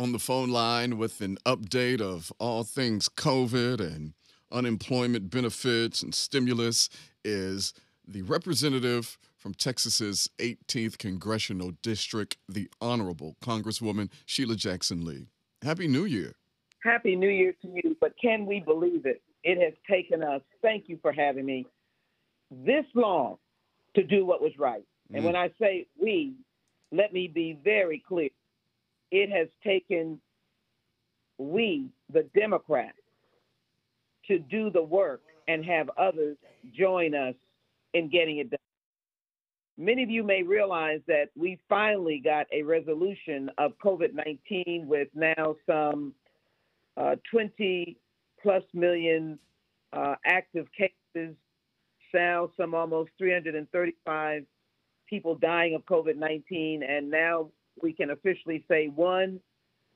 on the phone line with an update of all things COVID and unemployment benefits and stimulus is the representative from Texas's 18th congressional district, the Honorable Congresswoman Sheila Jackson Lee. Happy New Year. Happy New Year to you. But can we believe it? It has taken us, thank you for having me, this long to do what was right. Mm. And when I say we, let me be very clear. It has taken we, the Democrats, to do the work and have others join us in getting it done. Many of you may realize that we finally got a resolution of COVID 19 with now some uh, 20 plus million uh, active cases, now some almost 335 people dying of COVID 19, and now we can officially say one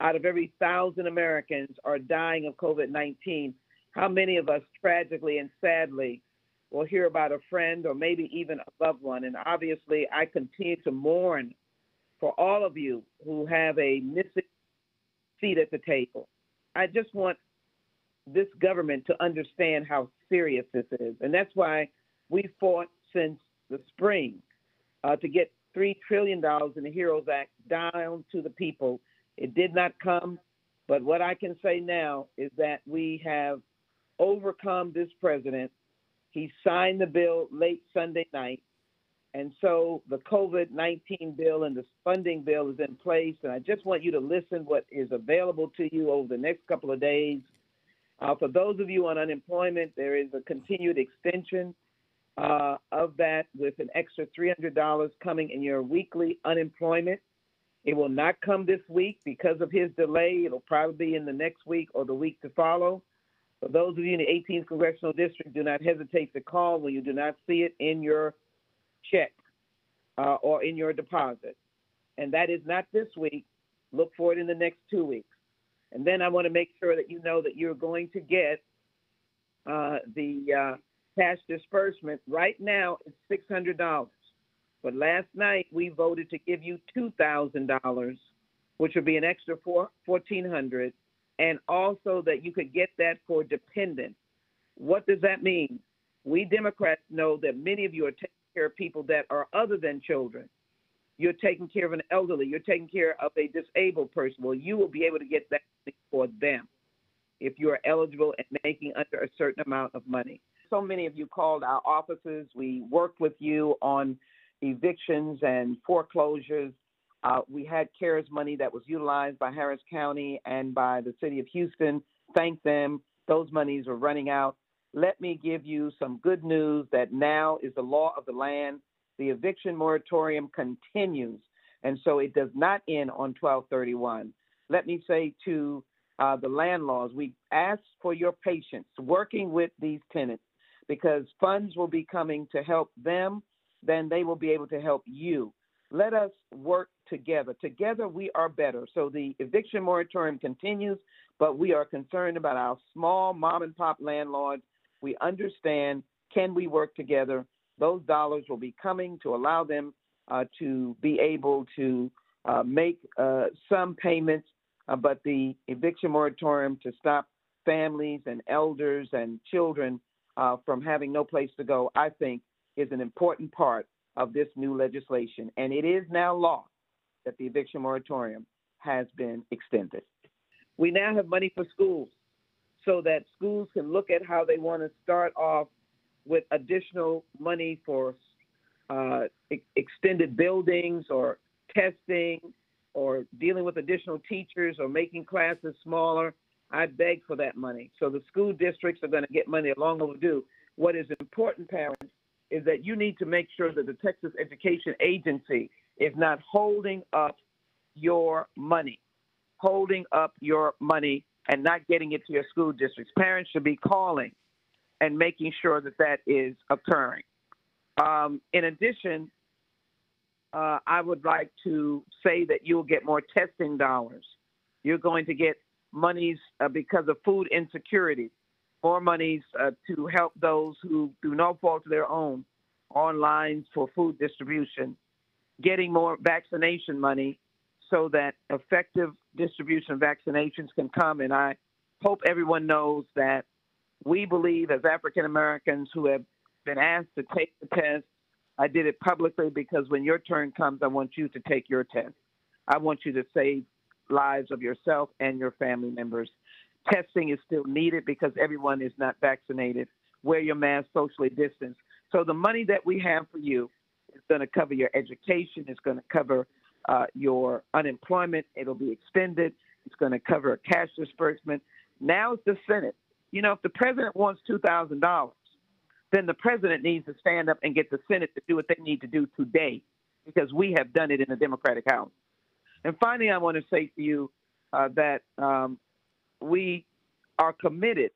out of every thousand Americans are dying of COVID 19. How many of us tragically and sadly will hear about a friend or maybe even a loved one? And obviously, I continue to mourn for all of you who have a missing seat at the table. I just want this government to understand how serious this is. And that's why we fought since the spring uh, to get $3 trillion in the HEROES Act down to the people. It did not come, but what I can say now is that we have overcome this president. He signed the bill late Sunday night. And so the COVID 19 bill and the funding bill is in place. And I just want you to listen what is available to you over the next couple of days. Uh, for those of you on unemployment, there is a continued extension uh, of that with an extra $300 coming in your weekly unemployment. It will not come this week because of his delay. It'll probably be in the next week or the week to follow. For those of you in the 18th Congressional District, do not hesitate to call when you do not see it in your check uh, or in your deposit. And that is not this week. Look for it in the next two weeks. And then I want to make sure that you know that you're going to get uh, the uh, cash disbursement. Right now, is $600. But last night, we voted to give you $2,000, which would be an extra four, 1400 and also that you could get that for dependents. What does that mean? We Democrats know that many of you are taking care of people that are other than children. You're taking care of an elderly. You're taking care of a disabled person. Well, you will be able to get that for them if you are eligible and making under a certain amount of money so many of you called our offices. We worked with you on evictions and foreclosures. Uh, we had CARES money that was utilized by Harris County and by the city of Houston. Thank them. Those monies are running out. Let me give you some good news that now is the law of the land. The eviction moratorium continues, and so it does not end on 1231. Let me say to uh, the landlords, we ask for your patience working with these tenants because funds will be coming to help them, then they will be able to help you. Let us work together. Together we are better. So the eviction moratorium continues, but we are concerned about our small mom and pop landlords. We understand can we work together? Those dollars will be coming to allow them uh, to be able to uh, make uh, some payments, uh, but the eviction moratorium to stop families and elders and children uh, from having no place to go, I think is an important part of this new legislation. And it is now law that the eviction moratorium has been extended. We now have money for schools so that schools can look at how they want to start off with additional money for uh, e- extended buildings or testing or dealing with additional teachers or making classes smaller. I beg for that money. So the school districts are going to get money long overdue. What is important, parents, is that you need to make sure that the Texas Education Agency is not holding up your money, holding up your money and not getting it to your school districts. Parents should be calling and making sure that that is occurring. Um, in addition, uh, I would like to say that you'll get more testing dollars. You're going to get monies uh, because of food insecurity, more monies uh, to help those who do no fault of their own on lines for food distribution, getting more vaccination money so that effective distribution of vaccinations can come. And I hope everyone knows that we believe, as African Americans who have been asked to take the test, I did it publicly because when your turn comes, I want you to take your test. I want you to save lives of yourself and your family members. Testing is still needed because everyone is not vaccinated. Wear your mask, socially distance. So the money that we have for you is going to cover your education. It's going to cover uh, your unemployment. It'll be extended. It's going to cover a cash disbursement. Now it's the Senate. You know, if the president wants two thousand dollars, then the president needs to stand up and get the Senate to do what they need to do today, because we have done it in the Democratic House. And finally, I want to say to you uh, that um, we are committed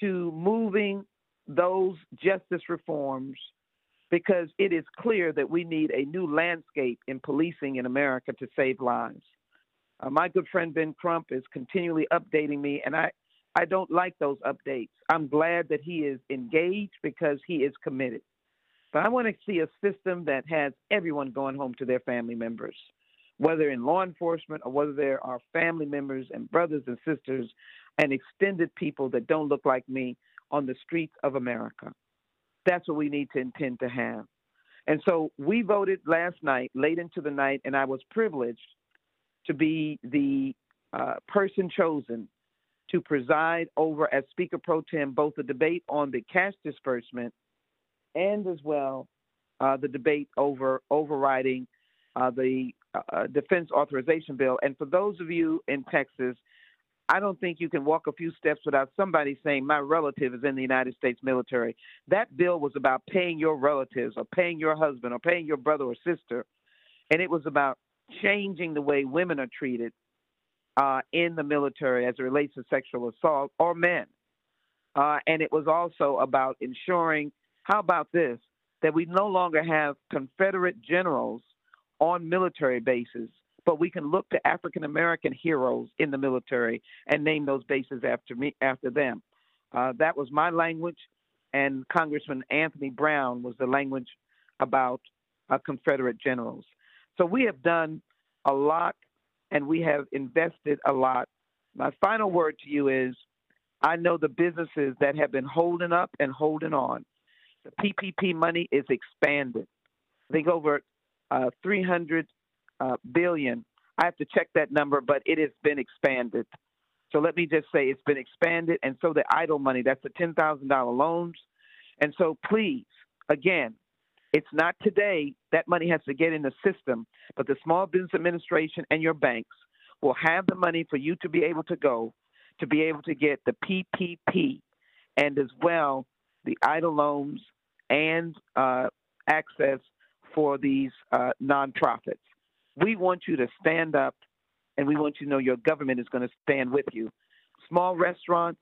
to moving those justice reforms because it is clear that we need a new landscape in policing in America to save lives. Uh, my good friend Ben Crump is continually updating me, and I, I don't like those updates. I'm glad that he is engaged because he is committed. But I want to see a system that has everyone going home to their family members whether in law enforcement or whether there are family members and brothers and sisters and extended people that don't look like me on the streets of America. That's what we need to intend to have. And so we voted last night, late into the night, and I was privileged to be the uh, person chosen to preside over as Speaker Pro Tem both the debate on the cash disbursement and as well uh, the debate over overriding uh, the uh, defense authorization bill. And for those of you in Texas, I don't think you can walk a few steps without somebody saying, My relative is in the United States military. That bill was about paying your relatives or paying your husband or paying your brother or sister. And it was about changing the way women are treated uh, in the military as it relates to sexual assault or men. Uh, and it was also about ensuring, how about this, that we no longer have Confederate generals on military bases, but we can look to African American heroes in the military and name those bases after me after them. Uh, that was my language, and Congressman Anthony Brown was the language about uh, Confederate generals. So we have done a lot, and we have invested a lot. My final word to you is, I know the businesses that have been holding up and holding on. The PPP money is expanded. I think over uh, 300 uh, billion. I have to check that number, but it has been expanded. So let me just say it's been expanded, and so the EIDL money, that's the $10,000 loans. And so please, again, it's not today that money has to get in the system, but the Small Business Administration and your banks will have the money for you to be able to go to be able to get the PPP and as well the EIDL loans and uh, access for these uh, nonprofits. We want you to stand up and we want you to know your government is going to stand with you. Small restaurants,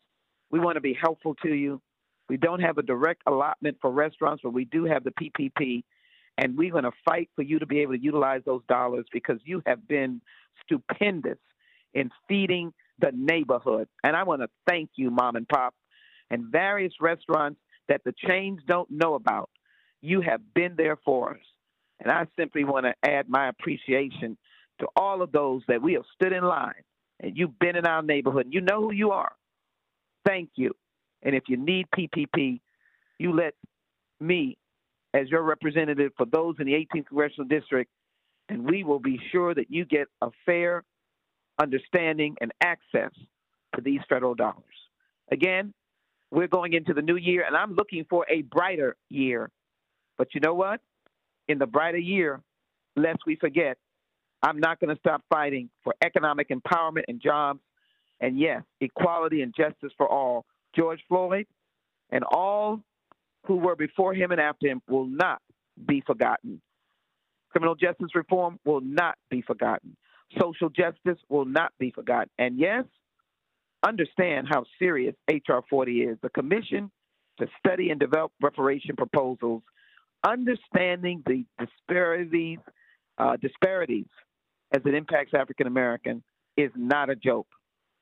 we want to be helpful to you. We don't have a direct allotment for restaurants, but we do have the PPP, and we're going to fight for you to be able to utilize those dollars because you have been stupendous in feeding the neighborhood. And I want to thank you, mom and pop, and various restaurants that the chains don't know about. You have been there for us. And I simply want to add my appreciation to all of those that we have stood in line and you've been in our neighborhood and you know who you are. Thank you. And if you need PPP, you let me, as your representative for those in the 18th Congressional District, and we will be sure that you get a fair understanding and access to these federal dollars. Again, we're going into the new year, and I'm looking for a brighter year. But you know what? In the brighter year, lest we forget, I'm not going to stop fighting for economic empowerment and jobs, and yes, equality and justice for all. George Floyd and all who were before him and after him will not be forgotten. Criminal justice reform will not be forgotten. Social justice will not be forgotten. And yes, understand how serious H.R. 40 is. The Commission to Study and Develop Reparation Proposals understanding the disparities, uh, disparities as it impacts African American is not a joke,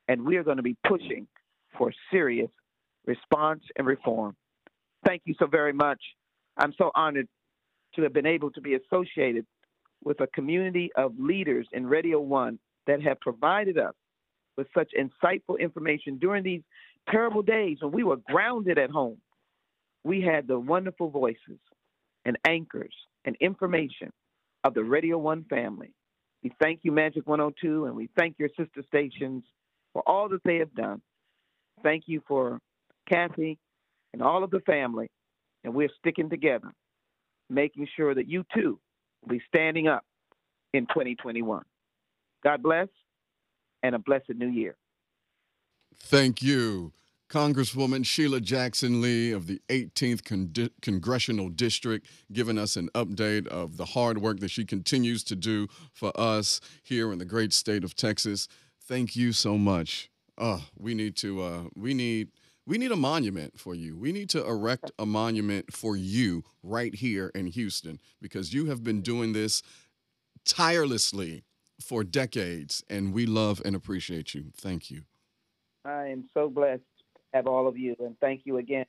and we are going to be pushing for serious response and reform. Thank you so very much. I'm so honored to have been able to be associated with a community of leaders in Radio One that have provided us with such insightful information during these terrible days when we were grounded at home. We had the wonderful voices and anchors and information of the Radio One family. We thank you, Majic 102, and we thank your sister stations for all that they have done. Thank you for Cathy and all of the family, and we're sticking together, making sure that you too will be standing up in 2021. God bless and a blessed new year. Thank you. Congresswoman Sheila Jackson Lee of the 18th Con- Congressional District giving us an update of the hard work that she continues to do for us here in the great state of Texas. Thank you so much. Oh, we need to uh, we need we need a monument for you. We need to erect a monument for you right here in Houston because you have been doing this tirelessly for decades and we love and appreciate you. Thank you. I am so blessed have all of you. And thank you again